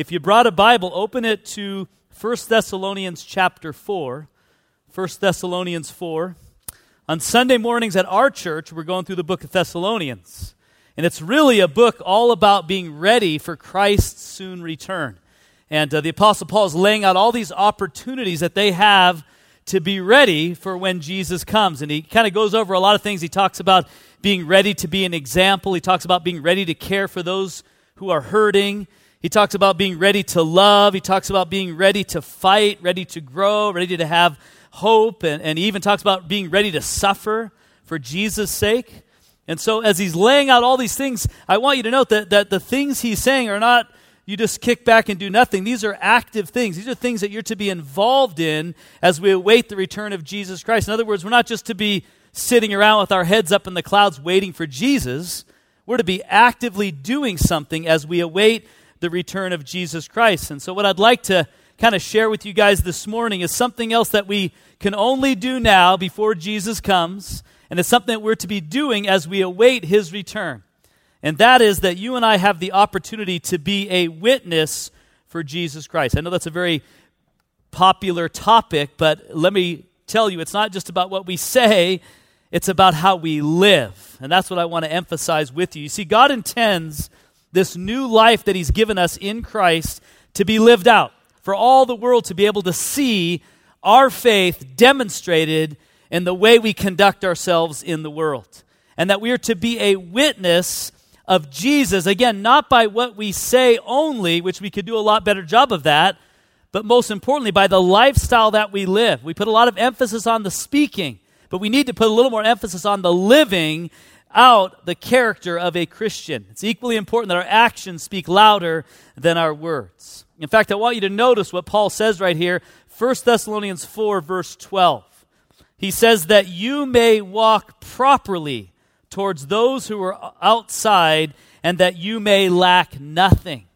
If you brought a Bible, open it to 1 Thessalonians chapter 4. 1 Thessalonians 4. On Sunday mornings at our church, we're going through the book of Thessalonians. And it's really a book all about being ready for Christ's soon return. And uh, the Apostle Paul is laying out all these opportunities that they have to be ready for when Jesus comes. And he kind of goes over a lot of things. He talks about being ready to be an example, he talks about being ready to care for those who are hurting. He talks about being ready to love. He talks about being ready to fight, ready to grow, ready to have hope, and, and he even talks about being ready to suffer for Jesus' sake. And so, as he's laying out all these things, I want you to note that, that the things he's saying are not you just kick back and do nothing. These are active things. These are things that you're to be involved in as we await the return of Jesus Christ. In other words, we're not just to be sitting around with our heads up in the clouds waiting for Jesus. We're to be actively doing something as we await the return of Jesus Christ. And so, what I'd like to kind of share with you guys this morning is something else that we can only do now before Jesus comes, and it's something that we're to be doing as we await his return. And that is that you and I have the opportunity to be a witness for Jesus Christ. I know that's a very popular topic, but let me tell you, it's not just about what we say, it's about how we live. And that's what I want to emphasize with you. You see, God intends this new life that He's given us in Christ to be lived out, for all the world to be able to see our faith demonstrated in the way we conduct ourselves in the world. And that we are to be a witness of Jesus, again, not by what we say only, which we could do a lot better job of that, but most importantly, by the lifestyle that we live. We put a lot of emphasis on the speaking, but we need to put a little more emphasis on the living out the character of a Christian. It's equally important that our actions speak louder than our words. In fact, I want you to notice what Paul says right here, 1 Thessalonians 4, verse 12. He says that you may walk properly towards those who are outside and that you may lack nothing.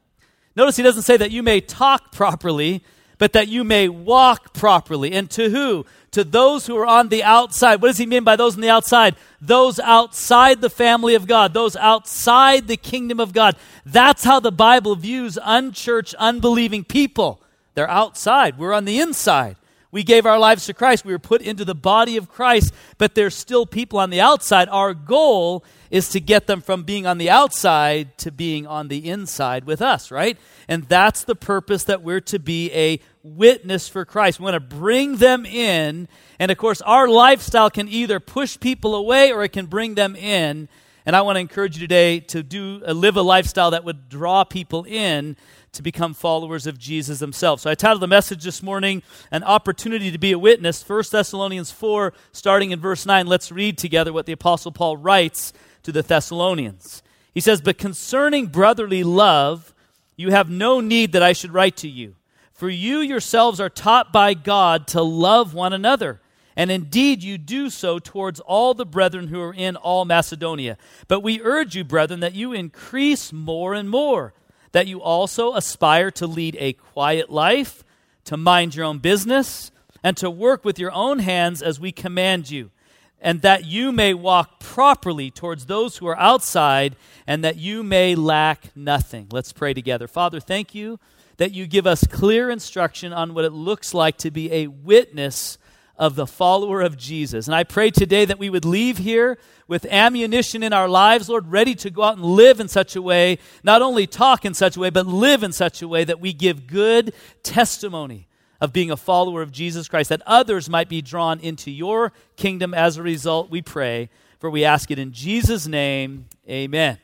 Notice he doesn't say that you may talk properly, but that you may walk properly. And to who? To those who are on the outside. What does he mean by those on the outside? Those outside the family of God, those outside the kingdom of God. That's how the Bible views unchurched, unbelieving people. They're outside, we're on the inside. We gave our lives to Christ. We were put into the body of Christ, but there's still people on the outside. Our goal is to get them from being on the outside to being on the inside with us, right? And that's the purpose that we're to be a witness for Christ. We want to bring them in. And of course, our lifestyle can either push people away or it can bring them in. And I want to encourage you today to do uh, live a lifestyle that would draw people in to become followers of Jesus themselves. So I titled the message this morning, An Opportunity to be a Witness. 1 Thessalonians 4, starting in verse 9. Let's read together what the Apostle Paul writes to the Thessalonians. He says, But concerning brotherly love, you have no need that I should write to you. For you yourselves are taught by God to love one another. And indeed, you do so towards all the brethren who are in all Macedonia. But we urge you, brethren, that you increase more and more that you also aspire to lead a quiet life, to mind your own business, and to work with your own hands as we command you, and that you may walk properly towards those who are outside, and that you may lack nothing. Let's pray together. Father, thank you that you give us clear instruction on what it looks like to be a witness of the follower of Jesus. And I pray today that we would leave here with ammunition in our lives, Lord, ready to go out and live in such a way, not only talk in such a way, but live in such a way that we give good testimony of being a follower of Jesus Christ, that others might be drawn into your kingdom as a result, we pray. For we ask it in Jesus' name, amen.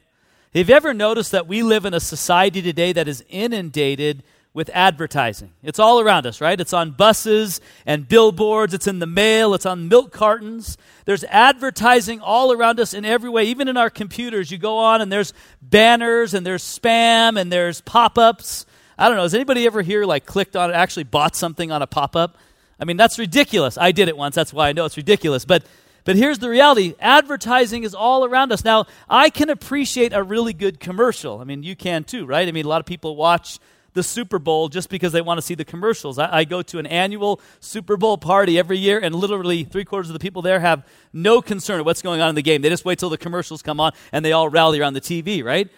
Have you ever noticed that we live in a society today that is inundated with advertising. It's all around us, right? It's on buses and billboards, it's in the mail, it's on milk cartons. There's advertising all around us in every way, even in our computers. You go on and there's banners and there's spam and there's pop ups. I don't know, has anybody ever here like clicked on it, actually bought something on a pop up? I mean, that's ridiculous. I did it once, that's why I know it's ridiculous. But but here's the reality advertising is all around us. Now, I can appreciate a really good commercial. I mean, you can too, right? I mean, a lot of people watch the Super Bowl just because they want to see the commercials. I, I, go to an annual Super Bowl party every year, and literally three quarters of the people there have no concern of what's going on in the game. They just wait till the commercials come on and they all rally around the TV, right?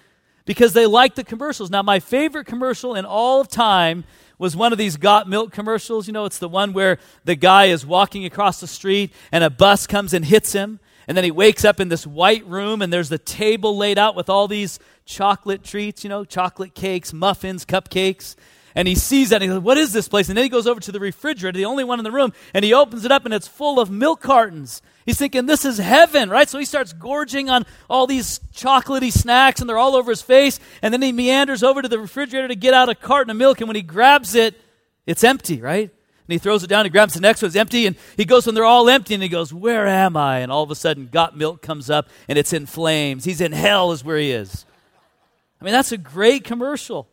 because they like the commercials. Now, my favorite commercial in all of time was one of these got milk commercials. You know, it's the one where the guy is walking across the street and a bus comes and hits him. And then he wakes up in this white room and there's the table laid out with all these chocolate treats, you know, chocolate cakes, muffins, cupcakes. And he sees that and he goes, What is this place? And then he goes over to the refrigerator, the only one in the room, and he opens it up and it's full of milk cartons. He's thinking, This is heaven, right? So he starts gorging on all these chocolatey snacks and they're all over his face. And then he meanders over to the refrigerator to get out a carton of milk. And when he grabs it, it's empty, right? And he throws it down, he grabs the next one, it's empty, and he goes when they're all empty, and he goes, Where am I? And all of a sudden, got milk comes up, and it's in flames. He's in hell, is where he is. I mean, that's a great commercial.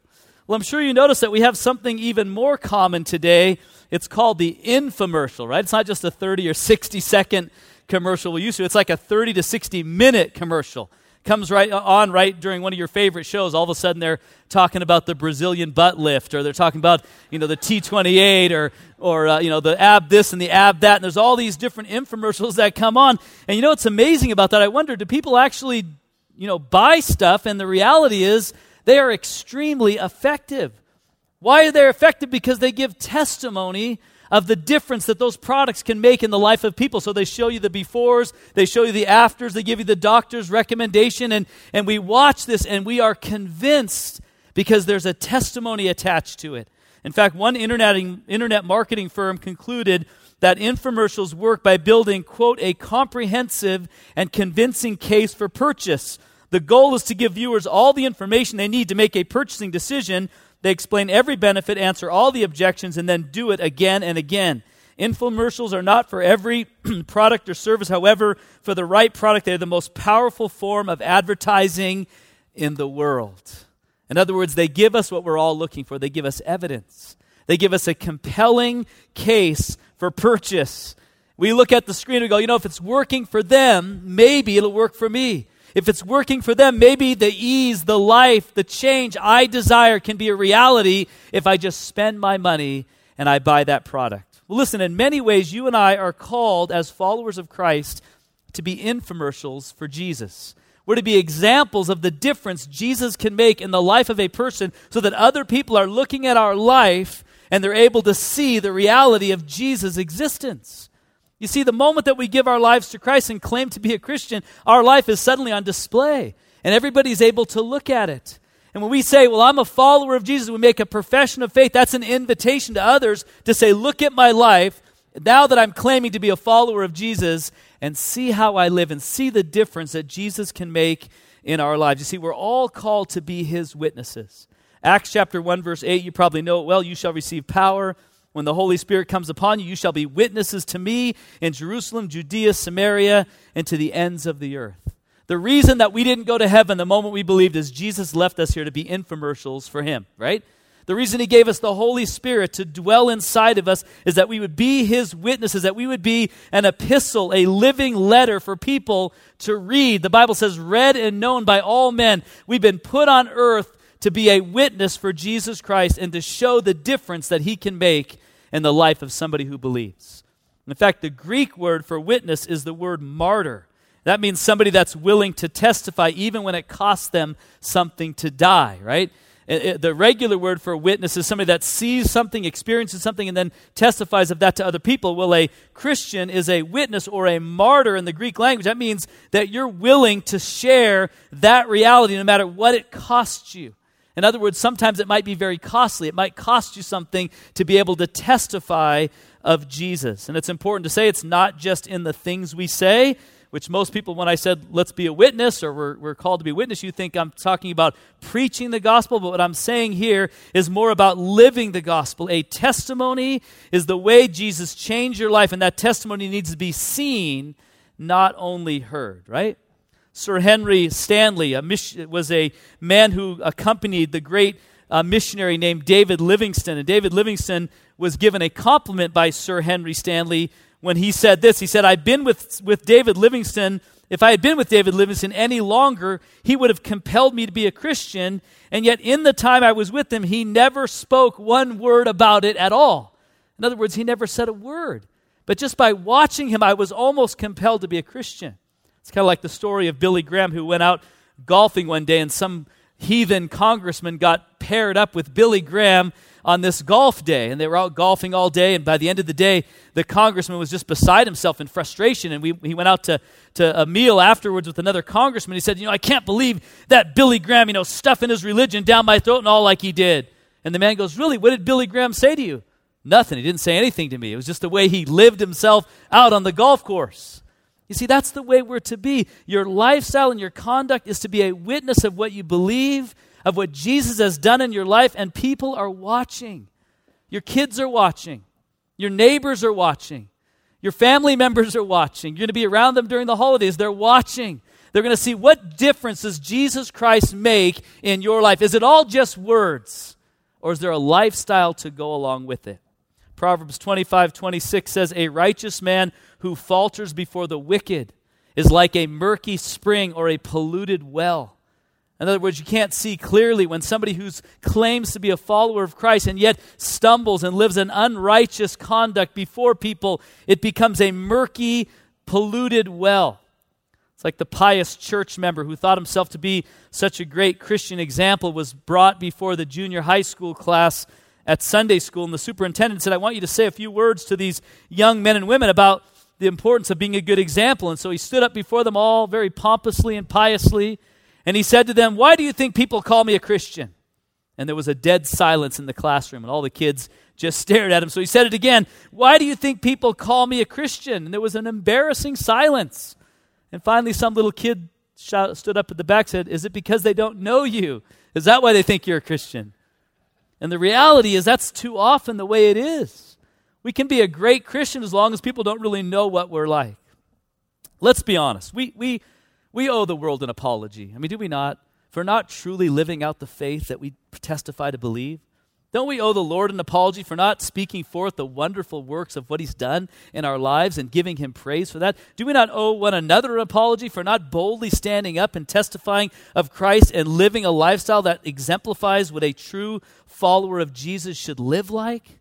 Well, I'm sure you notice that we have something even more common today. It's called the infomercial, right? It's not just a 30 or 60 second commercial we used to, it's like a 30 to 60 minute commercial. Comes right on right during one of your favorite shows. All of a sudden, they're talking about the Brazilian butt lift, or they're talking about you know the T28, or or uh, you know the ab this and the ab that. And there's all these different infomercials that come on. And you know what's amazing about that? I wonder, do people actually you know buy stuff? And the reality is, they are extremely effective. Why are they effective? Because they give testimony of the difference that those products can make in the life of people. So they show you the befores, they show you the afters, they give you the doctor's recommendation, and, and we watch this and we are convinced because there's a testimony attached to it. In fact, one internet, internet marketing firm concluded that infomercials work by building, quote, a comprehensive and convincing case for purchase. The goal is to give viewers all the information they need to make a purchasing decision. They explain every benefit, answer all the objections, and then do it again and again. Infomercials are not for every product or service. However, for the right product, they're the most powerful form of advertising in the world. In other words, they give us what we're all looking for. They give us evidence. They give us a compelling case for purchase. We look at the screen and we go, you know, if it's working for them, maybe it'll work for me. If it's working for them, maybe the ease, the life, the change I desire can be a reality if I just spend my money and I buy that product. Well, listen, in many ways, you and I are called as followers of Christ to be infomercials for Jesus. We're to be examples of the difference Jesus can make in the life of a person so that other people are looking at our life and they're able to see the reality of Jesus' existence. You see, the moment that we give our lives to Christ and claim to be a Christian, our life is suddenly on display, and everybody's able to look at it. And when we say, Well, I'm a follower of Jesus, we make a profession of faith, that's an invitation to others to say, Look at my life, now that I'm claiming to be a follower of Jesus, and see how I live and see the difference that Jesus can make in our lives. You see, we're all called to be his witnesses. Acts chapter 1, verse 8, you probably know it well. You shall receive power when the Holy Spirit comes upon you, you shall be witnesses to me in Jerusalem, Judea, Samaria, and to the ends of the earth. The reason that we didn't go to heaven the moment we believed is Jesus left us here to be infomercials for Him, right? The reason He gave us the Holy Spirit to dwell inside of us is that we would be His witnesses, that we would be an epistle, a living letter for people to read. The Bible says, read and known by all men. We've been put on earth to be a witness for Jesus Christ and to show the difference that he can make in the life of somebody who believes. In fact, the Greek word for witness is the word martyr. That means somebody that's willing to testify even when it costs them something to die, right? the regular word for witness is somebody that sees something, experiences something, and then testifies of that to other people. Well, a Christian is a witness or a martyr in the Greek language. That means that you're willing to share that reality no matter what it costs you. In other words, sometimes it might be very costly. It might cost you something to be able to testify of Jesus. And it's important to say it's not just in the things we say, which most people, when I said, let's be a witness or we're, we're called to be witness, you think I'm talking about preaching the gospel. But what I'm saying here is more about living the gospel. A testimony is the way Jesus changed your life, and that testimony needs to be seen, not only heard, right? Sir Henry Stanley a mission, was a man who accompanied the great uh, missionary named David Livingstone. And David Livingstone was given a compliment by Sir Henry Stanley when he said this. He said, I've been with, with David Livingstone. If I had been with David Livingstone any longer, he would have compelled me to be a Christian. And yet, in the time I was with him, he never spoke one word about it at all. In other words, he never said a word. But just by watching him, I was almost compelled to be a Christian. It's kind of like the story of Billy Graham who went out golfing one day and some heathen congressman got paired up with Billy Graham on this golf day. And they were out golfing all day. And by the end of the day, the congressman was just beside himself in frustration. And we, he went out to, to a meal afterwards with another congressman. He said, You know, I can't believe that Billy Graham, you know, stuffing his religion down my throat and all like he did. And the man goes, Really? What did Billy Graham say to you? Nothing. He didn't say anything to me. It was just the way he lived himself out on the golf course. You see, that's the way we're to be. Your lifestyle and your conduct is to be a witness of what you believe, of what Jesus has done in your life, and people are watching. Your kids are watching. Your neighbors are watching. Your family members are watching. You're going to be around them during the holidays. They're watching. They're going to see what difference does Jesus Christ make in your life. Is it all just words, or is there a lifestyle to go along with it? Proverbs 25 26 says, A righteous man who falters before the wicked is like a murky spring or a polluted well. In other words, you can't see clearly when somebody who claims to be a follower of Christ and yet stumbles and lives an unrighteous conduct before people, it becomes a murky, polluted well. It's like the pious church member who thought himself to be such a great Christian example was brought before the junior high school class at Sunday school, and the superintendent said, I want you to say a few words to these young men and women about the importance of being a good example. And so he stood up before them all very pompously and piously and he said to them, Why do you think people call me a Christian? And there was a dead silence in the classroom, and all the kids just stared at him. So he said it again Why do you think people call me a Christian? And there was an embarrassing silence. And finally, some little kid shout, stood up at the back said, Is it because they don't know you? Is that why they think you're a Christian? And the reality is, that's too often the way it is. We can be a great Christian as long as people don't really know what we're like. Let's be honest. We, we, we owe the world an apology. I mean, do we not? For not truly living out the faith that we testify to believe? Don't we owe the Lord an apology for not speaking forth the wonderful works of what He's done in our lives and giving Him praise for that? Do we not owe one another an apology for not boldly standing up and testifying of Christ and living a lifestyle that exemplifies what a true follower of Jesus should live like?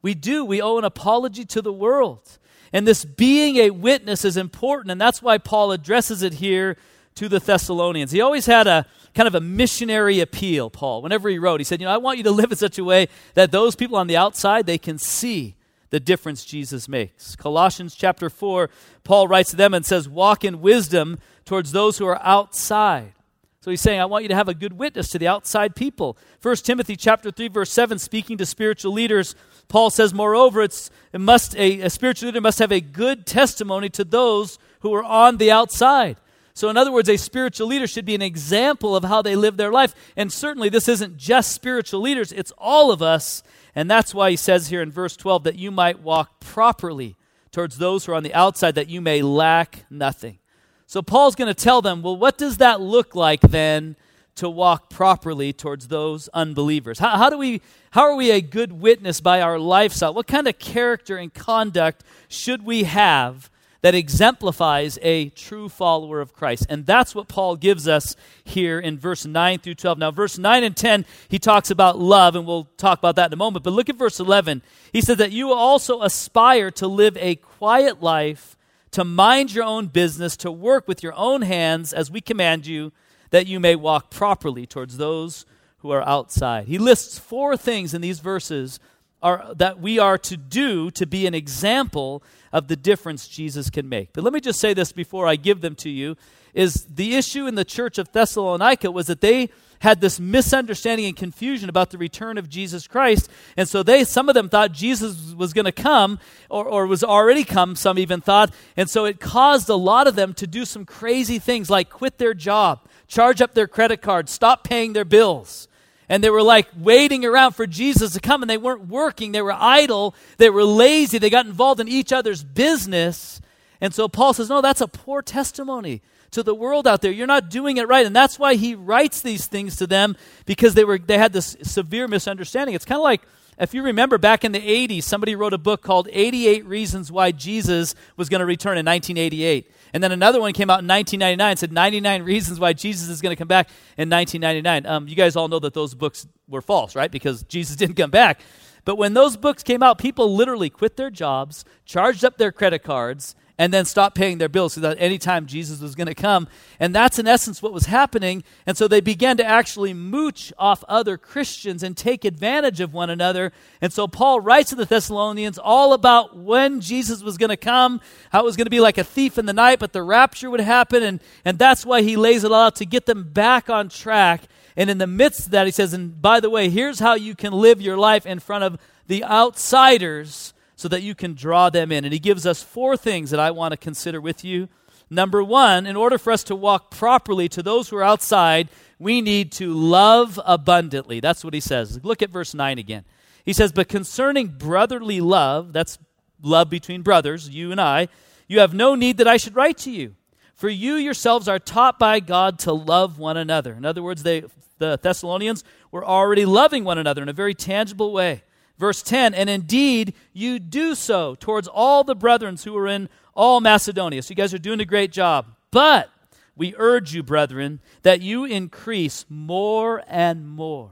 We do. We owe an apology to the world. And this being a witness is important, and that's why Paul addresses it here to the Thessalonians. He always had a kind of a missionary appeal, Paul. Whenever he wrote, he said, You know, I want you to live in such a way that those people on the outside, they can see the difference Jesus makes. Colossians chapter 4, Paul writes to them and says, Walk in wisdom towards those who are outside. So he's saying, I want you to have a good witness to the outside people. 1 Timothy chapter 3, verse 7, speaking to spiritual leaders, Paul says, moreover, it's, it must, a, a spiritual leader must have a good testimony to those who are on the outside. So, in other words, a spiritual leader should be an example of how they live their life. And certainly, this isn't just spiritual leaders, it's all of us. And that's why he says here in verse 12 that you might walk properly towards those who are on the outside, that you may lack nothing. So, Paul's going to tell them, well, what does that look like then to walk properly towards those unbelievers? How, how, do we, how are we a good witness by our lifestyle? What kind of character and conduct should we have that exemplifies a true follower of Christ? And that's what Paul gives us here in verse 9 through 12. Now, verse 9 and 10, he talks about love, and we'll talk about that in a moment. But look at verse 11. He says that you also aspire to live a quiet life, to mind your own business, to work with your own hands as we command you that you may walk properly towards those who are outside. He lists four things in these verses are, that we are to do to be an example of the difference Jesus can make. But let me just say this before I give them to you is the issue in the church of Thessalonica was that they had this misunderstanding and confusion about the return of Jesus Christ. And so they, some of them thought Jesus was going to come or, or was already come, some even thought. And so it caused a lot of them to do some crazy things like quit their job, charge up their credit card, stop paying their bills. And they were like waiting around for Jesus to come, and they weren't working. They were idle. They were lazy. They got involved in each other's business. And so Paul says, No, that's a poor testimony to the world out there. You're not doing it right. And that's why he writes these things to them because they, were, they had this severe misunderstanding. It's kind of like if you remember back in the 80s, somebody wrote a book called 88 Reasons Why Jesus Was Going to Return in 1988. And then another one came out in 1999 said 99 Reasons Why Jesus is going to Come Back in 1999. Um, you guys all know that those books were false, right? Because Jesus didn't come back. But when those books came out, people literally quit their jobs, charged up their credit cards, and then stop paying their bills so that anytime Jesus was going to come. And that's in essence what was happening. And so they began to actually mooch off other Christians and take advantage of one another. And so Paul writes to the Thessalonians all about when Jesus was going to come, how it was going to be like a thief in the night, but the rapture would happen. And, and that's why he lays it all out to get them back on track. And in the midst of that, he says, and by the way, here's how you can live your life in front of the outsiders so that you can draw them in. And he gives us four things that I want to consider with you. Number one, in order for us to walk properly to those who are outside, we need to love abundantly. That's what he says. Look at verse 9 again. He says, But concerning brotherly love, that's love between brothers, you and I, you have no need that I should write to you. For you yourselves are taught by God to love one another. In other words, they, the Thessalonians were already loving one another in a very tangible way. Verse 10 And indeed, you do so towards all the brethren who are in all Macedonia. So you guys are doing a great job. But we urge you, brethren, that you increase more and more.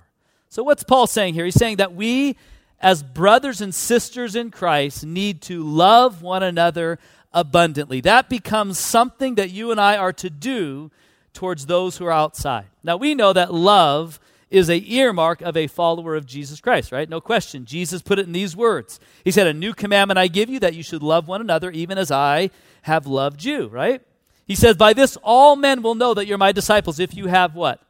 So what's Paul saying here? He's saying that we, as brothers and sisters in Christ, need to love one another abundantly. That becomes something that you and I are to do towards those who are outside. Now, we know that love is a earmark of a follower of Jesus Christ, right? No question. Jesus put it in these words. He said, "A new commandment I give you that you should love one another even as I have loved you," right? He says, "By this all men will know that you're my disciples if you have what?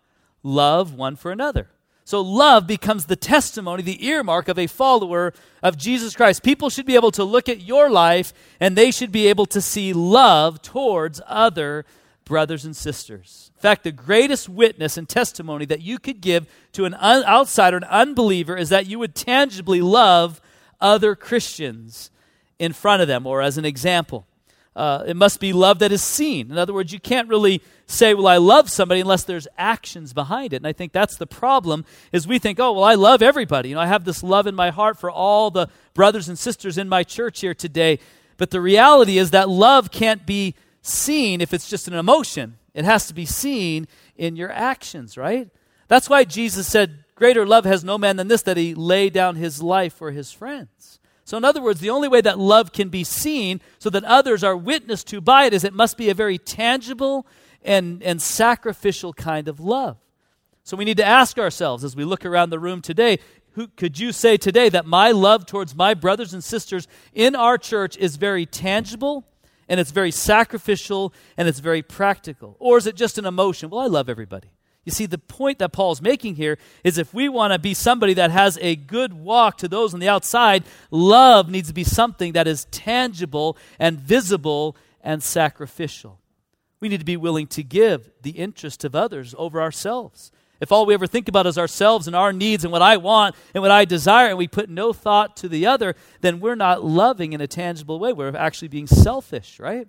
Love one for another." So love becomes the testimony, the earmark of a follower of Jesus Christ. People should be able to look at your life and they should be able to see love towards other brothers and sisters. In fact, the greatest witness and testimony that you could give to an un- outsider, an unbeliever, is that you would tangibly love other Christians in front of them or as an example. Uh, it must be love that is seen. In other words, you can't really say, "Well, I love somebody," unless there's actions behind it. And I think that's the problem: is we think, "Oh, well, I love everybody. You know, I have this love in my heart for all the brothers and sisters in my church here today." But the reality is that love can't be seen if it's just an emotion. It has to be seen in your actions, right? That's why Jesus said, Greater love has no man than this, that he lay down his life for his friends. So, in other words, the only way that love can be seen so that others are witnessed to by it is it must be a very tangible and, and sacrificial kind of love. So, we need to ask ourselves as we look around the room today who, could you say today that my love towards my brothers and sisters in our church is very tangible and it's very sacrificial and it's very practical? Or is it just an emotion? Well, I love everybody. You see, the point that Paul's making here is if we want to be somebody that has a good walk to those on the outside, love needs to be something that is tangible and visible and sacrificial. We need to be willing to give the interest of others over ourselves. If all we ever think about is ourselves and our needs and what I want and what I desire, and we put no thought to the other, then we're not loving in a tangible way. We're actually being selfish, right?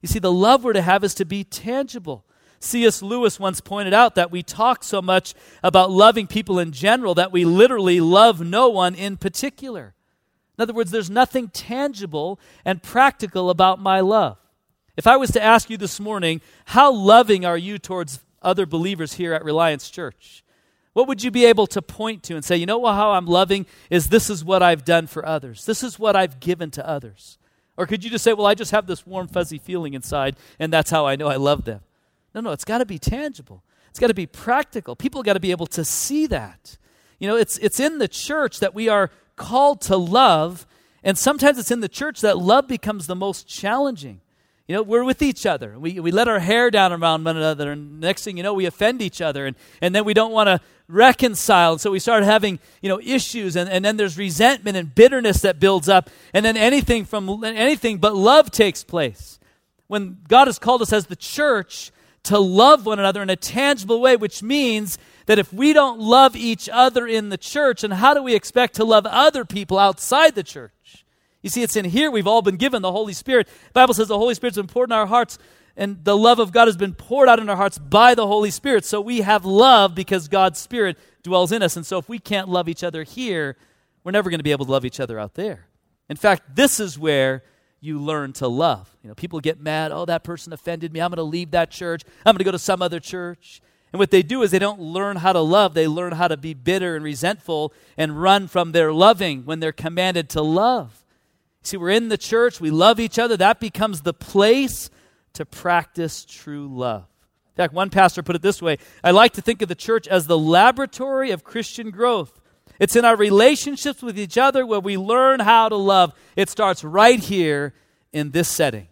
You see, the love we're to have is to be tangible. C.S. Lewis once pointed out that we talk so much about loving people in general that we literally love no one in particular. In other words, there's nothing tangible and practical about my love. If I was to ask you this morning, how loving are you towards other believers here at Reliance Church? What would you be able to point to and say, you know how I'm loving is this is what I've done for others. This is what I've given to others. Or could you just say, well, I just have this warm, fuzzy feeling inside, and that's how I know I love them? No, no, it's got to be tangible. It's got to be practical. People got to be able to see that. You know, it's, it's in the church that we are called to love, and sometimes it's in the church that love becomes the most challenging. You know, we're with each other. We, we let our hair down around one another, and next thing you know, we offend each other, and, and then we don't want to reconcile. And so we start having, you know, issues, and, and then there's resentment and bitterness that builds up, and then anything from anything but love takes place. When God has called us as the church to love one another in a tangible way, which means that if we don't love each other in the church, and how do we expect to love other people outside the church? You see, it's in here we've all been given the Holy Spirit. The Bible says the Holy Spirit's been poured in our hearts, and the love of God has been poured out in our hearts by the Holy Spirit. So we have love because God's Spirit dwells in us. And so if we can't love each other here, we're never going to be able to love each other out there. In fact, this is where you learn to love. You know, people get mad, oh, that person offended me. I'm going to leave that church. I'm going to go to some other church. And what they do is they don't learn how to love. They learn how to be bitter and resentful and run from their loving when they're commanded to love. See, we're in the church, we love each other. That becomes the place to practice true love. In fact, one pastor put it this way I like to think of the church as the laboratory of Christian growth. It's in our relationships with each other where we learn how to love. It starts right here in this setting.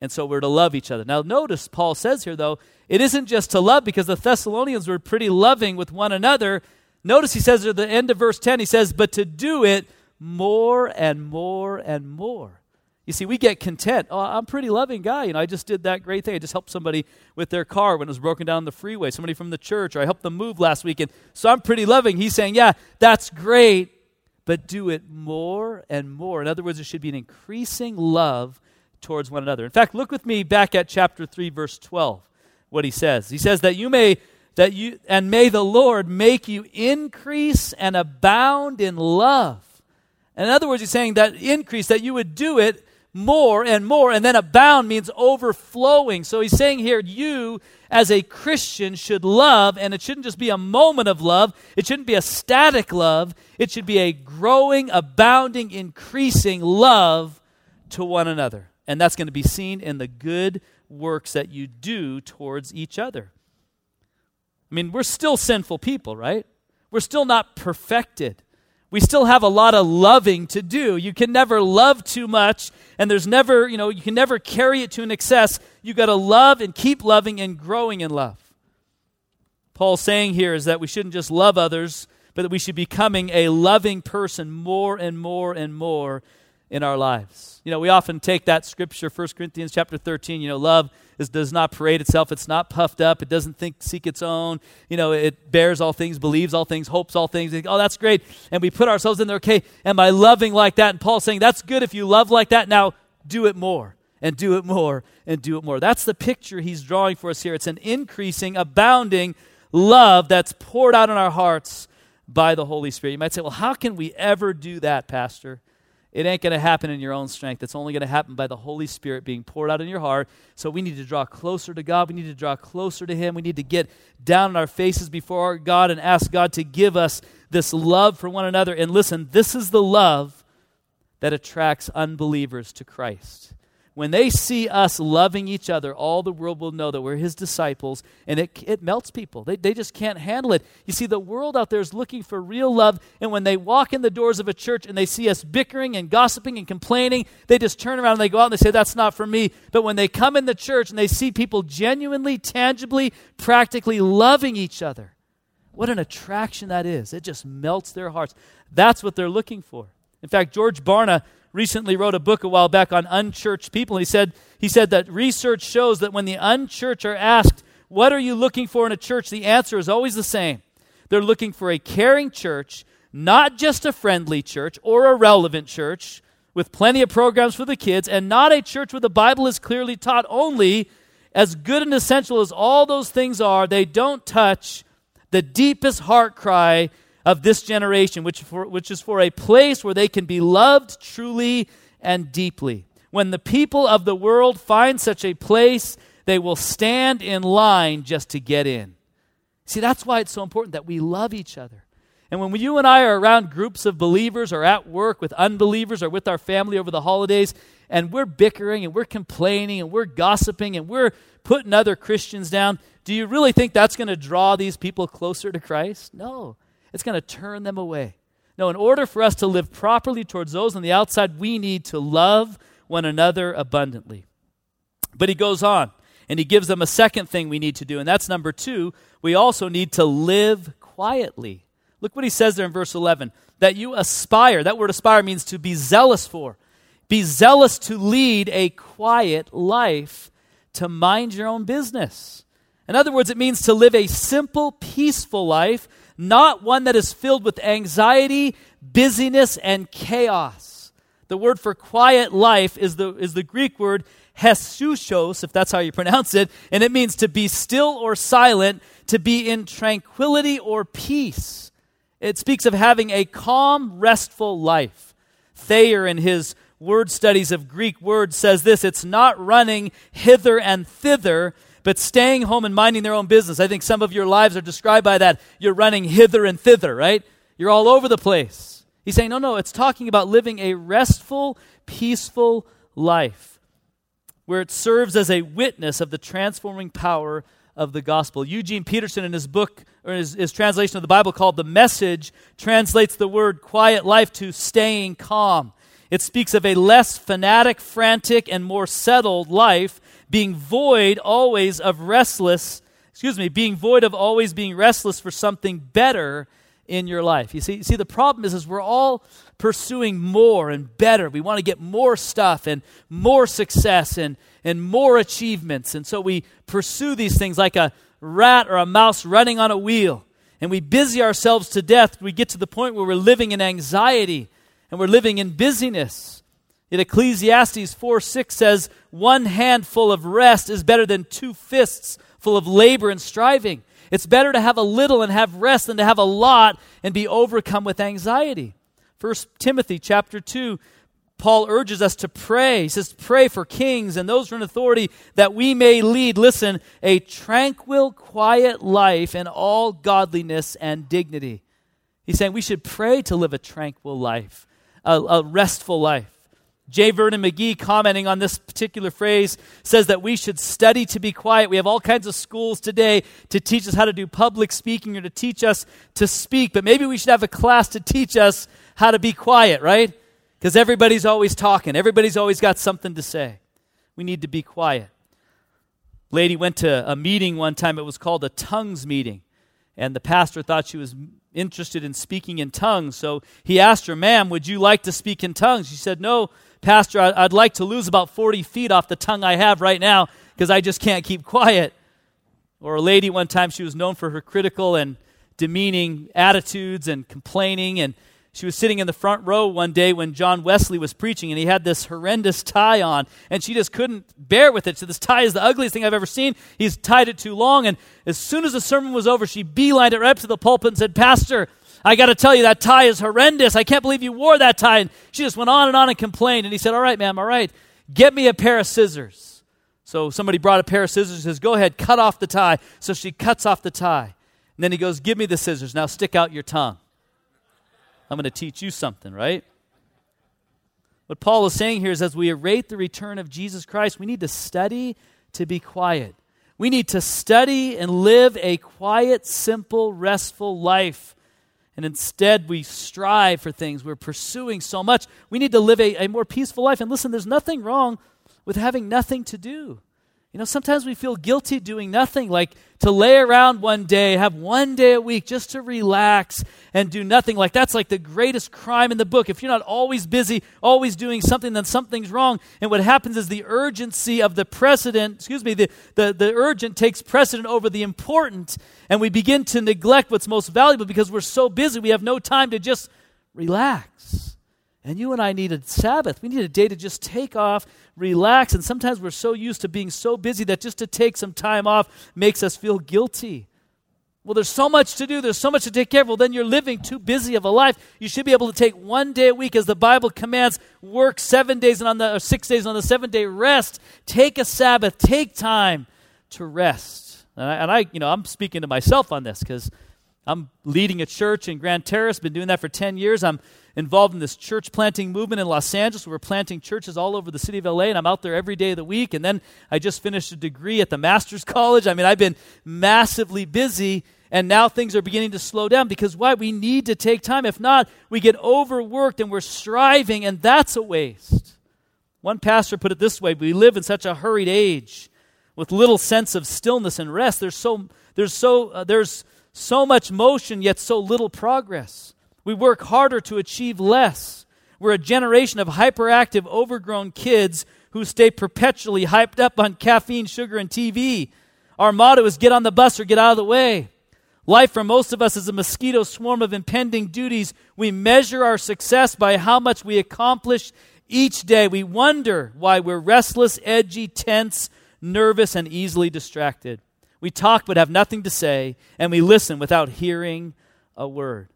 And so we're to love each other. Now, notice Paul says here, though, it isn't just to love because the Thessalonians were pretty loving with one another. Notice he says at the end of verse 10, he says, but to do it more and more and more. You see, we get content. Oh, I'm a pretty loving guy. You know, I just did that great thing. I just helped somebody with their car when it was broken down the freeway, somebody from the church, or I helped them move last weekend. So I'm pretty loving. He's saying, yeah, that's great, but do it more and more. In other words, there should be an increasing love towards one another. In fact, look with me back at chapter 3 verse 12. What he says. He says that you may that you and may the Lord make you increase and abound in love. In other words, he's saying that increase that you would do it more and more and then abound means overflowing. So he's saying here you as a Christian should love and it shouldn't just be a moment of love. It shouldn't be a static love. It should be a growing, abounding, increasing love to one another. And that's going to be seen in the good works that you do towards each other. I mean, we're still sinful people, right? We're still not perfected. We still have a lot of loving to do. You can never love too much, and there's never, you know, you can never carry it to an excess. You got to love and keep loving and growing in love. Paul's saying here is that we shouldn't just love others, but that we should be becoming a loving person more and more and more in our lives. You know, we often take that scripture, 1 Corinthians chapter 13, you know, love does not parade itself, it's not puffed up, it doesn't think seek its own, you know, it bears all things, believes all things, hopes all things. Think, oh, that's great. And we put ourselves in there, okay, am I loving like that? And Paul's saying, that's good if you love like that. Now do it more and do it more and do it more. That's the picture he's drawing for us here. It's an increasing, abounding love that's poured out in our hearts by the Holy Spirit. You might say, well, how can we ever do that, Pastor? It ain't going to happen in your own strength. It's only going to happen by the Holy Spirit being poured out in your heart. So we need to draw closer to God. We need to draw closer to Him. We need to get down on our faces before God and ask God to give us this love for one another. And listen, this is the love that attracts unbelievers to Christ. When they see us loving each other, all the world will know that we're his disciples, and it, it melts people. They, they just can't handle it. You see, the world out there is looking for real love, and when they walk in the doors of a church and they see us bickering and gossiping and complaining, they just turn around and they go out and they say, That's not for me. But when they come in the church and they see people genuinely, tangibly, practically loving each other, what an attraction that is. It just melts their hearts. That's what they're looking for. In fact, George Barna recently wrote a book a while back on unchurched people. He said, he said that research shows that when the unchurched are asked, What are you looking for in a church? the answer is always the same. They're looking for a caring church, not just a friendly church or a relevant church with plenty of programs for the kids, and not a church where the Bible is clearly taught only. As good and essential as all those things are, they don't touch the deepest heart cry of this generation, which, for, which is for a place where they can be loved truly and deeply. When the people of the world find such a place, they will stand in line just to get in. See, that's why it's so important that we love each other. And when you and I are around groups of believers or at work with unbelievers or with our family over the holidays, and we're bickering and we're complaining and we're gossiping and we're putting other Christians down, do you really think that's going to draw these people closer to Christ? No. It's going to turn them away. No, in order for us to live properly towards those on the outside, we need to love one another abundantly. But he goes on and he gives them a second thing we need to do, and that's number two. We also need to live quietly. Look what he says there in verse 11 that you aspire. That word aspire means to be zealous for. Be zealous to lead a quiet life, to mind your own business. In other words, it means to live a simple, peaceful life not one that is filled with anxiety, busyness, and chaos. The word for quiet life is the, is the Greek word hesuchos, if that's how you pronounce it, and it means to be still or silent, to be in tranquility or peace. It speaks of having a calm, restful life. Thayer, in his word studies of Greek words, says this it's not running hither and thither, but staying home and minding their own business. I think some of your lives are described by that. You're running hither and thither, right? You're all over the place. He's saying, no, no, it's talking about living a restful, peaceful life where it serves as a witness of the transforming power of the gospel. Eugene Peterson, in his book, or his, his translation of the Bible called The Message, translates the word quiet life to staying calm. It speaks of a less fanatic, frantic, and more settled life, being void always of restless, excuse me, being void of always being restless for something better in your life. You see, you see the problem is, is we're all pursuing more and better. We want to get more stuff and more success and, and more achievements. And so we pursue these things like a rat or a mouse running on a wheel. And we busy ourselves to death. We get to the point where we're living in anxiety and we're living in busyness. In Ecclesiastes 4 6 says, One handful of rest is better than two fists full of labor and striving. It's better to have a little and have rest than to have a lot and be overcome with anxiety. 1 Timothy chapter 2 Paul urges us to pray. He says, Pray for kings and those who are in authority that we may lead, listen, a tranquil, quiet life in all godliness and dignity. He's saying we should pray to live a tranquil life, a, a restful life. J. Vernon McGee, commenting on this particular phrase, says that we should study to be quiet. We have all kinds of schools today to teach us how to do public speaking or to teach us to speak, but maybe we should have a class to teach us how to be quiet, right? Because everybody's always talking, everybody's always got something to say. We need to be quiet. Lady went to a meeting one time, it was called a tongues meeting, and the pastor thought she was interested in speaking in tongues. So he asked her, Ma'am, would you like to speak in tongues? She said, No, Pastor, I'd like to lose about 40 feet off the tongue I have right now because I just can't keep quiet. Or a lady one time, she was known for her critical and demeaning attitudes and complaining. And she was sitting in the front row one day when John Wesley was preaching, and he had this horrendous tie on, and she just couldn't bear with it. So, this tie is the ugliest thing I've ever seen. He's tied it too long. And as soon as the sermon was over, she beelined it right up to the pulpit and said, Pastor, I got to tell you, that tie is horrendous. I can't believe you wore that tie. And she just went on and on and complained. And he said, All right, ma'am, all right, get me a pair of scissors. So somebody brought a pair of scissors and says, Go ahead, cut off the tie. So she cuts off the tie. And then he goes, Give me the scissors. Now stick out your tongue. I'm going to teach you something, right? What Paul is saying here is as we await the return of Jesus Christ, we need to study to be quiet. We need to study and live a quiet, simple, restful life and instead we strive for things. We're pursuing so much. We need to live a, a more peaceful life. And listen, there's nothing wrong with having nothing to do. You know, sometimes we feel guilty doing nothing, like to lay around one day, have one day a week just to relax and do nothing. Like that's like the greatest crime in the book. If you're not always busy, always doing something, then something's wrong. And what happens is the urgency of the precedent, excuse me, the, the, the urgent takes precedent over the important, and we begin to neglect what's most valuable because we're so busy, we have no time to just relax. And you and I need a Sabbath. We need a day to just take off, relax. And sometimes we're so used to being so busy that just to take some time off makes us feel guilty. Well, there's so much to do, there's so much to take care of. Well, then you're living too busy of a life. You should be able to take one day a week, as the Bible commands, work seven days and on the six days and on the seventh day, rest. Take a Sabbath, take time to rest. And I, and I you know, I'm speaking to myself on this because I'm leading a church in Grand Terrace, been doing that for 10 years. I'm involved in this church planting movement in Los Angeles. We're planting churches all over the city of LA, and I'm out there every day of the week. And then I just finished a degree at the Master's College. I mean, I've been massively busy, and now things are beginning to slow down because why? We need to take time. If not, we get overworked and we're striving, and that's a waste. One pastor put it this way We live in such a hurried age with little sense of stillness and rest. There's so, there's so, uh, there's so much motion, yet so little progress. We work harder to achieve less. We're a generation of hyperactive, overgrown kids who stay perpetually hyped up on caffeine, sugar, and TV. Our motto is get on the bus or get out of the way. Life for most of us is a mosquito swarm of impending duties. We measure our success by how much we accomplish each day. We wonder why we're restless, edgy, tense, nervous, and easily distracted. We talk but have nothing to say, and we listen without hearing a word.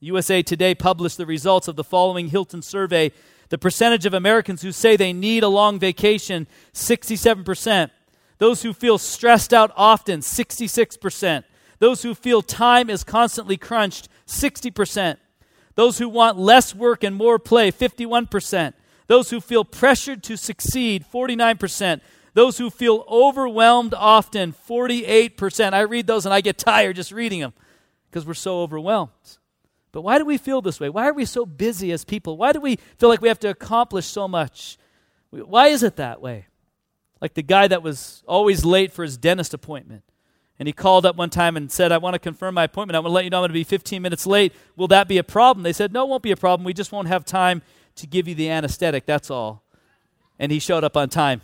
USA Today published the results of the following Hilton survey. The percentage of Americans who say they need a long vacation, 67%. Those who feel stressed out often, 66%. Those who feel time is constantly crunched, 60%. Those who want less work and more play, 51%. Those who feel pressured to succeed, 49%. Those who feel overwhelmed often, 48%. I read those and I get tired just reading them because we're so overwhelmed. But why do we feel this way? Why are we so busy as people? Why do we feel like we have to accomplish so much? Why is it that way? Like the guy that was always late for his dentist appointment. And he called up one time and said, I want to confirm my appointment. I want to let you know I'm going to be 15 minutes late. Will that be a problem? They said, No, it won't be a problem. We just won't have time to give you the anesthetic. That's all. And he showed up on time.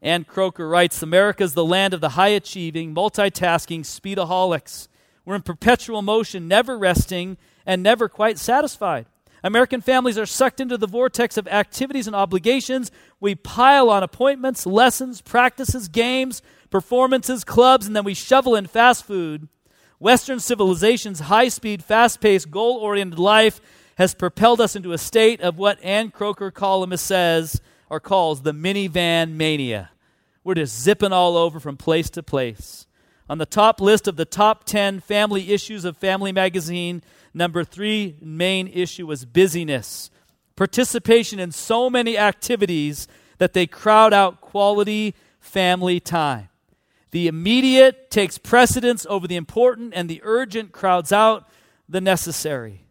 Ann Kroeker writes America is the land of the high achieving, multitasking speedaholics. We're in perpetual motion, never resting, and never quite satisfied. American families are sucked into the vortex of activities and obligations. We pile on appointments, lessons, practices, games, performances, clubs, and then we shovel in fast food. Western civilization's high speed, fast paced, goal oriented life has propelled us into a state of what Ann Kroeker columnist says or calls the minivan mania. We're just zipping all over from place to place. On the top list of the top 10 family issues of Family Magazine, number three main issue was busyness. Participation in so many activities that they crowd out quality family time. The immediate takes precedence over the important, and the urgent crowds out the necessary.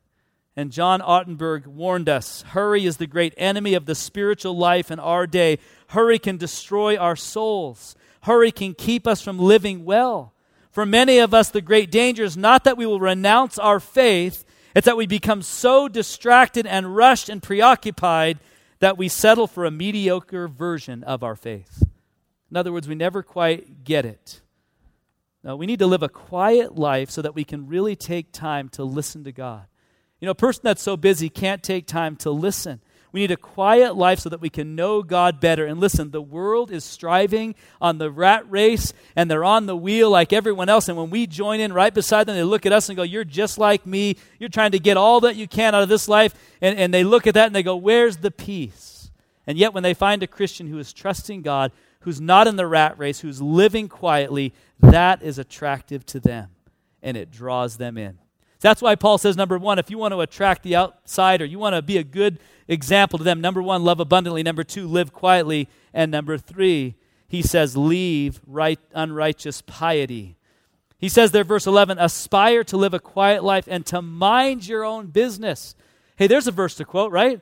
And John Ortberg warned us hurry is the great enemy of the spiritual life in our day. Hurry can destroy our souls, hurry can keep us from living well. For many of us, the great danger is not that we will renounce our faith, it's that we become so distracted and rushed and preoccupied that we settle for a mediocre version of our faith. In other words, we never quite get it. No, we need to live a quiet life so that we can really take time to listen to God. You know, a person that's so busy can't take time to listen. We need a quiet life so that we can know God better. And listen, the world is striving on the rat race and they're on the wheel like everyone else. And when we join in right beside them, they look at us and go, You're just like me. You're trying to get all that you can out of this life. And, and they look at that and they go, Where's the peace? And yet, when they find a Christian who is trusting God, who's not in the rat race, who's living quietly, that is attractive to them and it draws them in. That's why Paul says, number one, if you want to attract the outsider, you want to be a good example to them. Number one, love abundantly. Number two, live quietly. And number three, he says, leave right, unrighteous piety. He says there, verse 11, aspire to live a quiet life and to mind your own business. Hey, there's a verse to quote, right?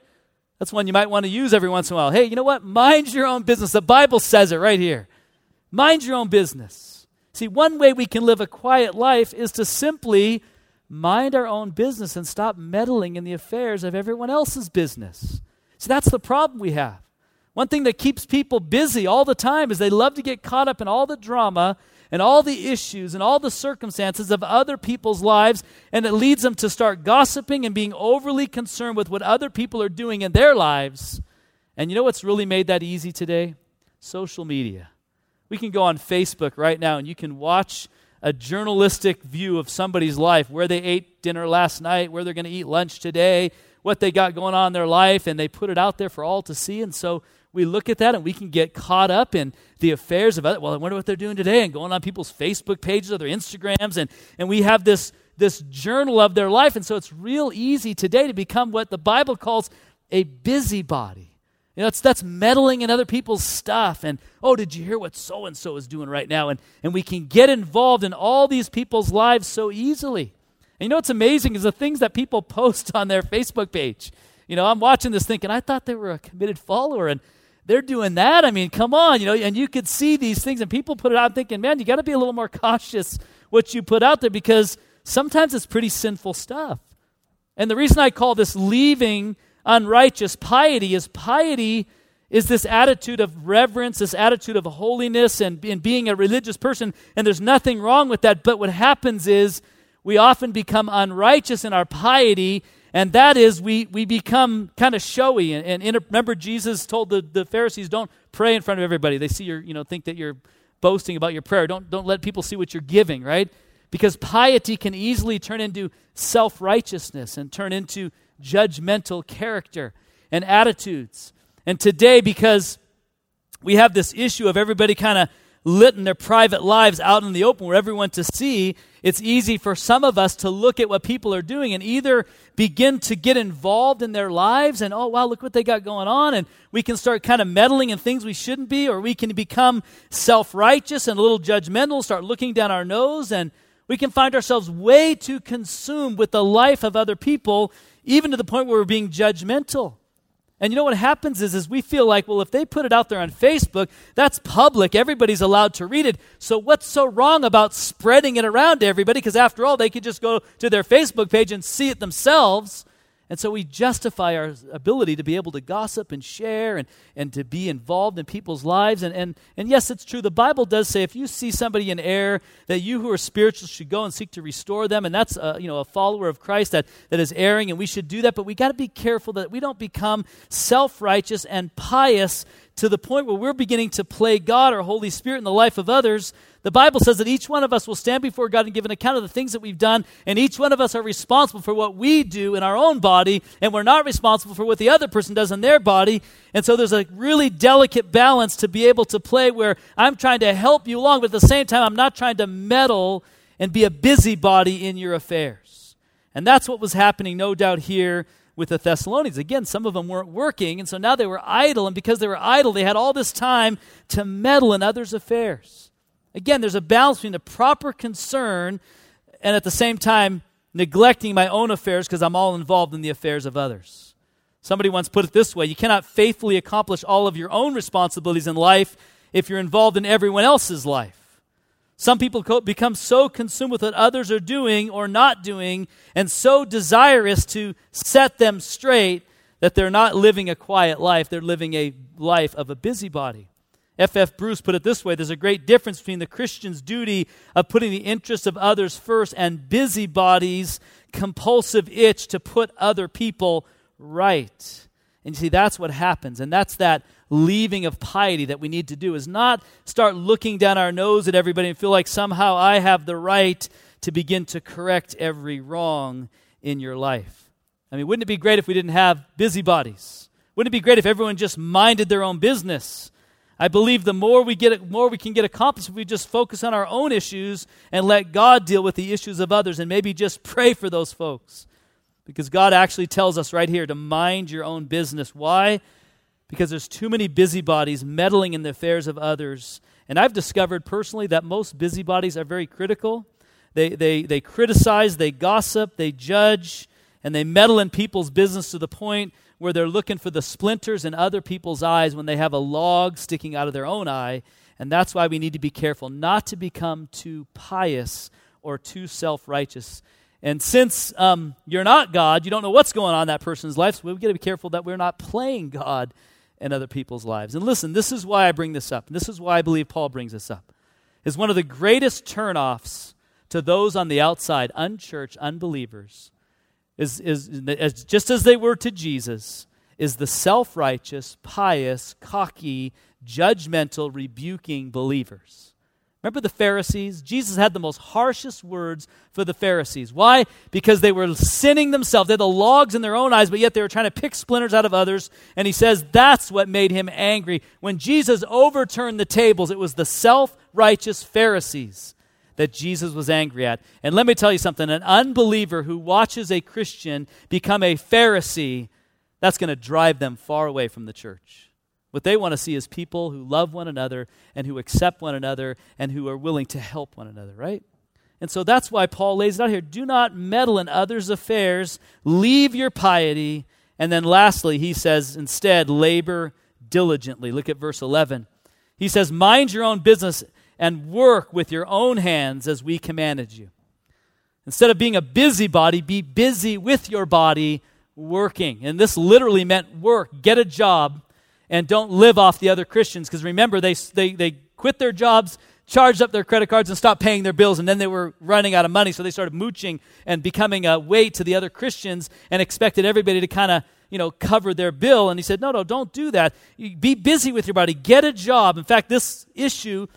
That's one you might want to use every once in a while. Hey, you know what? Mind your own business. The Bible says it right here. Mind your own business. See, one way we can live a quiet life is to simply mind our own business and stop meddling in the affairs of everyone else's business. So that's the problem we have. One thing that keeps people busy all the time is they love to get caught up in all the drama and all the issues and all the circumstances of other people's lives, and it leads them to start gossiping and being overly concerned with what other people are doing in their lives. And you know what's really made that easy today? Social media. We can go on Facebook right now and you can watch a journalistic view of somebody's life, where they ate dinner last night, where they're going to eat lunch today, what they got going on in their life, and they put it out there for all to see. And so we look at that and we can get caught up in the affairs of other. Well, I wonder what they're doing today, and going on people's Facebook pages or their Instagrams, and, and we have this this journal of their life. And so it's real easy today to become what the Bible calls a busybody. You know, that's, that's meddling in other people's stuff. And, oh, did you hear what so and so is doing right now? And, and we can get involved in all these people's lives so easily. And you know what's amazing is the things that people post on their Facebook page. You know, I'm watching this thinking, I thought they were a committed follower, and they're doing that. I mean, come on, you know, and you could see these things, and people put it out thinking, man, you got to be a little more cautious what you put out there because sometimes it's pretty sinful stuff. And the reason I call this leaving unrighteous piety is piety is this attitude of reverence, this attitude of holiness, and, and being a religious person. And there's nothing wrong with that. But what happens is we often become unrighteous in our piety, and that is we, we become kind of showy. And, and remember, Jesus told the, the Pharisees, don't pray in front of everybody. They see your, you know, think that you're boasting about your prayer. Don't, don't let people see what you're giving, right? Because piety can easily turn into self righteousness and turn into judgmental character and attitudes. And today, because we have this issue of everybody kind of letting their private lives out in the open where everyone to see, it's easy for some of us to look at what people are doing and either begin to get involved in their lives and, oh, wow, look what they got going on. And we can start kind of meddling in things we shouldn't be, or we can become self righteous and a little judgmental, start looking down our nose, and we can find ourselves way too consumed with the life of other people, even to the point where we're being judgmental. And you know what happens is, is we feel like, well, if they put it out there on Facebook, that's public. Everybody's allowed to read it. So what's so wrong about spreading it around to everybody? Because after all, they could just go to their Facebook page and see it themselves. And so we justify our ability to be able to gossip and share and, and to be involved in people's lives. And, and, and yes, it's true. The Bible does say if you see somebody in error, that you who are spiritual should go and seek to restore them. And that's a, you know, a follower of Christ that, that is erring, and we should do that. But we got to be careful that we don't become self righteous and pious to the point where we're beginning to play God or Holy Spirit in the life of others the Bible says that each one of us will stand before God and give an account of the things that we've done, and each one of us are responsible for what we do in our own body, and we're not responsible for what the other person does in their body. And so there's a really delicate balance to be able to play where I'm trying to help you along, but at the same time, I'm not trying to meddle and be a busybody in your affairs. And that's what was happening, no doubt, here with the Thessalonians. Again, some of them weren't working, and so now they were idle, and because they were idle, they had all this time to meddle in others' affairs. Again, there's a balance between the proper concern and at the same time neglecting my own affairs because I'm all involved in the affairs of others. Somebody once put it this way you cannot faithfully accomplish all of your own responsibilities in life if you're involved in everyone else's life. Some people become so consumed with what others are doing or not doing and so desirous to set them straight that they're not living a quiet life, they're living a life of a busybody. F.F. F. Bruce put it this way there's a great difference between the Christian's duty of putting the interests of others first and busybodies' compulsive itch to put other people right. And you see, that's what happens. And that's that leaving of piety that we need to do is not start looking down our nose at everybody and feel like somehow I have the right to begin to correct every wrong in your life. I mean, wouldn't it be great if we didn't have busybodies? Wouldn't it be great if everyone just minded their own business? I believe the more we get more we can get accomplished if we just focus on our own issues and let God deal with the issues of others and maybe just pray for those folks. Because God actually tells us right here to mind your own business. Why? Because there's too many busybodies meddling in the affairs of others. And I've discovered personally that most busybodies are very critical. They, they, they criticize, they gossip, they judge, and they meddle in people's business to the point where they're looking for the splinters in other people's eyes when they have a log sticking out of their own eye. And that's why we need to be careful not to become too pious or too self righteous. And since um, you're not God, you don't know what's going on in that person's life, so we've got to be careful that we're not playing God in other people's lives. And listen, this is why I bring this up. And this is why I believe Paul brings this up. Is one of the greatest turnoffs to those on the outside, unchurched, unbelievers, is, is, is just as they were to Jesus, is the self righteous, pious, cocky, judgmental, rebuking believers. Remember the Pharisees? Jesus had the most harshest words for the Pharisees. Why? Because they were sinning themselves. They had the logs in their own eyes, but yet they were trying to pick splinters out of others. And he says that's what made him angry. When Jesus overturned the tables, it was the self righteous Pharisees that Jesus was angry at. And let me tell you something an unbeliever who watches a Christian become a Pharisee, that's going to drive them far away from the church. What they want to see is people who love one another and who accept one another and who are willing to help one another, right? And so that's why Paul lays it out here. Do not meddle in others' affairs, leave your piety. And then lastly, he says, instead, labor diligently. Look at verse 11. He says, Mind your own business and work with your own hands as we commanded you. Instead of being a busybody, be busy with your body working. And this literally meant work, get a job, and don't live off the other Christians. Because remember, they, they, they quit their jobs, charged up their credit cards, and stopped paying their bills, and then they were running out of money. So they started mooching and becoming a weight to the other Christians and expected everybody to kind of you know, cover their bill. And he said, no, no, don't do that. Be busy with your body. Get a job. In fact, this issue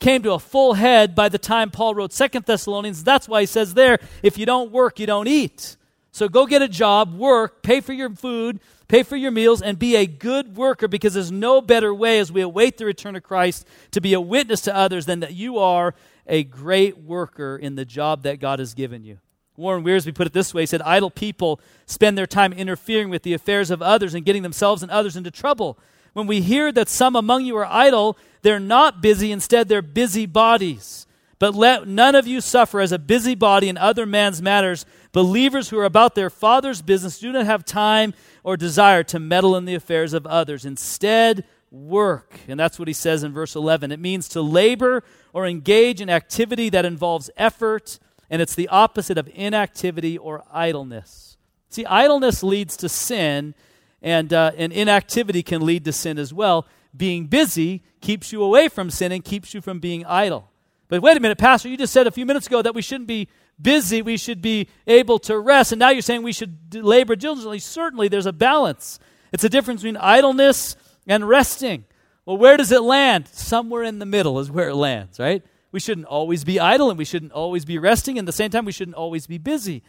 came to a full head by the time Paul wrote Second Thessalonians. That's why he says there, if you don't work, you don't eat. So go get a job, work, pay for your food, pay for your meals, and be a good worker because there's no better way as we await the return of Christ to be a witness to others than that you are a great worker in the job that God has given you. Warren Wiersbe put it this way he said, Idle people spend their time interfering with the affairs of others and getting themselves and others into trouble. When we hear that some among you are idle, they're not busy, instead, they're busy bodies. But let none of you suffer as a busybody in other man's matters. Believers who are about their Father's business do not have time or desire to meddle in the affairs of others. Instead, work. And that's what he says in verse 11. It means to labor or engage in activity that involves effort, and it's the opposite of inactivity or idleness. See, idleness leads to sin, and, uh, and inactivity can lead to sin as well. Being busy keeps you away from sin and keeps you from being idle. But wait a minute, Pastor, you just said a few minutes ago that we shouldn't be busy, we should be able to rest, and now you're saying we should labor diligently. Certainly, there's a balance. It's a difference between idleness and resting. Well, where does it land? Somewhere in the middle is where it lands, right? We shouldn't always be idle and we shouldn't always be resting. And at the same time, we shouldn't always be busy.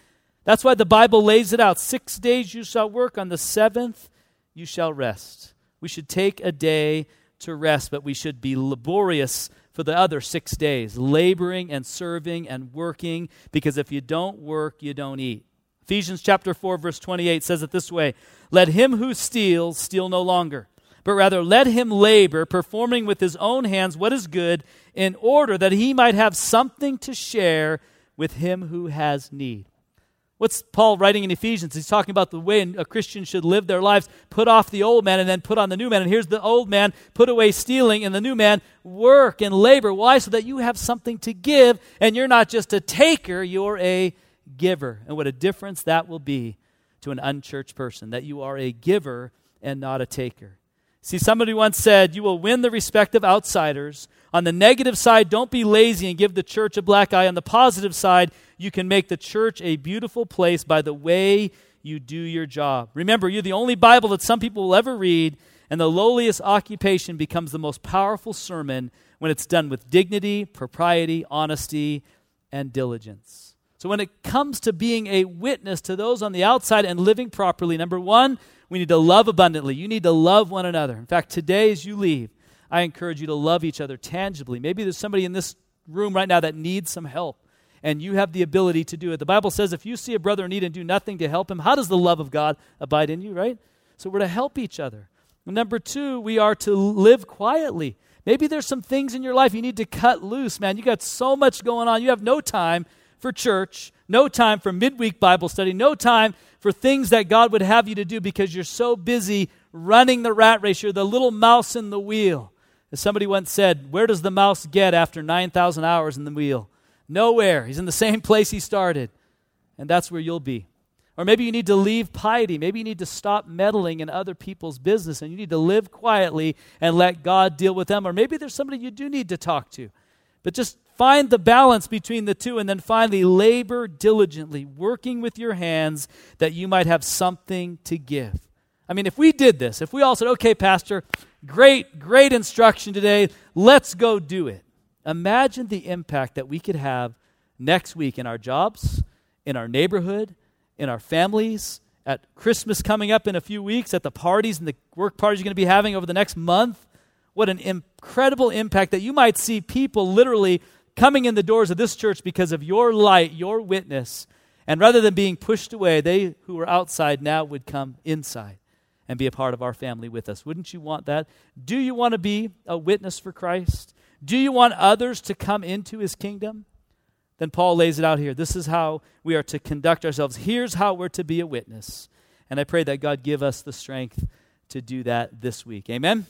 That's why the Bible lays it out. Six days you shall work, on the seventh you shall rest. We should take a day to rest, but we should be laborious for the other six days, laboring and serving and working, because if you don't work, you don't eat. Ephesians chapter 4, verse 28 says it this way Let him who steals steal no longer, but rather let him labor, performing with his own hands what is good, in order that he might have something to share with him who has need. What's Paul writing in Ephesians? He's talking about the way a Christian should live their lives. Put off the old man and then put on the new man. And here's the old man, put away stealing, and the new man, work and labor. Why? So that you have something to give, and you're not just a taker, you're a giver. And what a difference that will be to an unchurched person, that you are a giver and not a taker. See, somebody once said, You will win the respect of outsiders. On the negative side, don't be lazy and give the church a black eye. On the positive side, you can make the church a beautiful place by the way you do your job. Remember, you're the only Bible that some people will ever read, and the lowliest occupation becomes the most powerful sermon when it's done with dignity, propriety, honesty, and diligence. So, when it comes to being a witness to those on the outside and living properly, number one, we need to love abundantly. You need to love one another. In fact, today as you leave, I encourage you to love each other tangibly. Maybe there's somebody in this room right now that needs some help, and you have the ability to do it. The Bible says if you see a brother in need and do nothing to help him, how does the love of God abide in you, right? So we're to help each other. Number two, we are to live quietly. Maybe there's some things in your life you need to cut loose, man. You got so much going on. You have no time for church, no time for midweek Bible study, no time for things that God would have you to do because you're so busy running the rat race. You're the little mouse in the wheel. As somebody once said, Where does the mouse get after 9,000 hours in the wheel? Nowhere. He's in the same place he started. And that's where you'll be. Or maybe you need to leave piety. Maybe you need to stop meddling in other people's business and you need to live quietly and let God deal with them. Or maybe there's somebody you do need to talk to. But just find the balance between the two. And then finally, labor diligently, working with your hands that you might have something to give. I mean, if we did this, if we all said, okay, Pastor, great, great instruction today, let's go do it. Imagine the impact that we could have next week in our jobs, in our neighborhood, in our families, at Christmas coming up in a few weeks, at the parties and the work parties you're going to be having over the next month. What an incredible impact that you might see people literally coming in the doors of this church because of your light, your witness. And rather than being pushed away, they who are outside now would come inside and be a part of our family with us. Wouldn't you want that? Do you want to be a witness for Christ? Do you want others to come into his kingdom? Then Paul lays it out here. This is how we are to conduct ourselves. Here's how we're to be a witness. And I pray that God give us the strength to do that this week. Amen.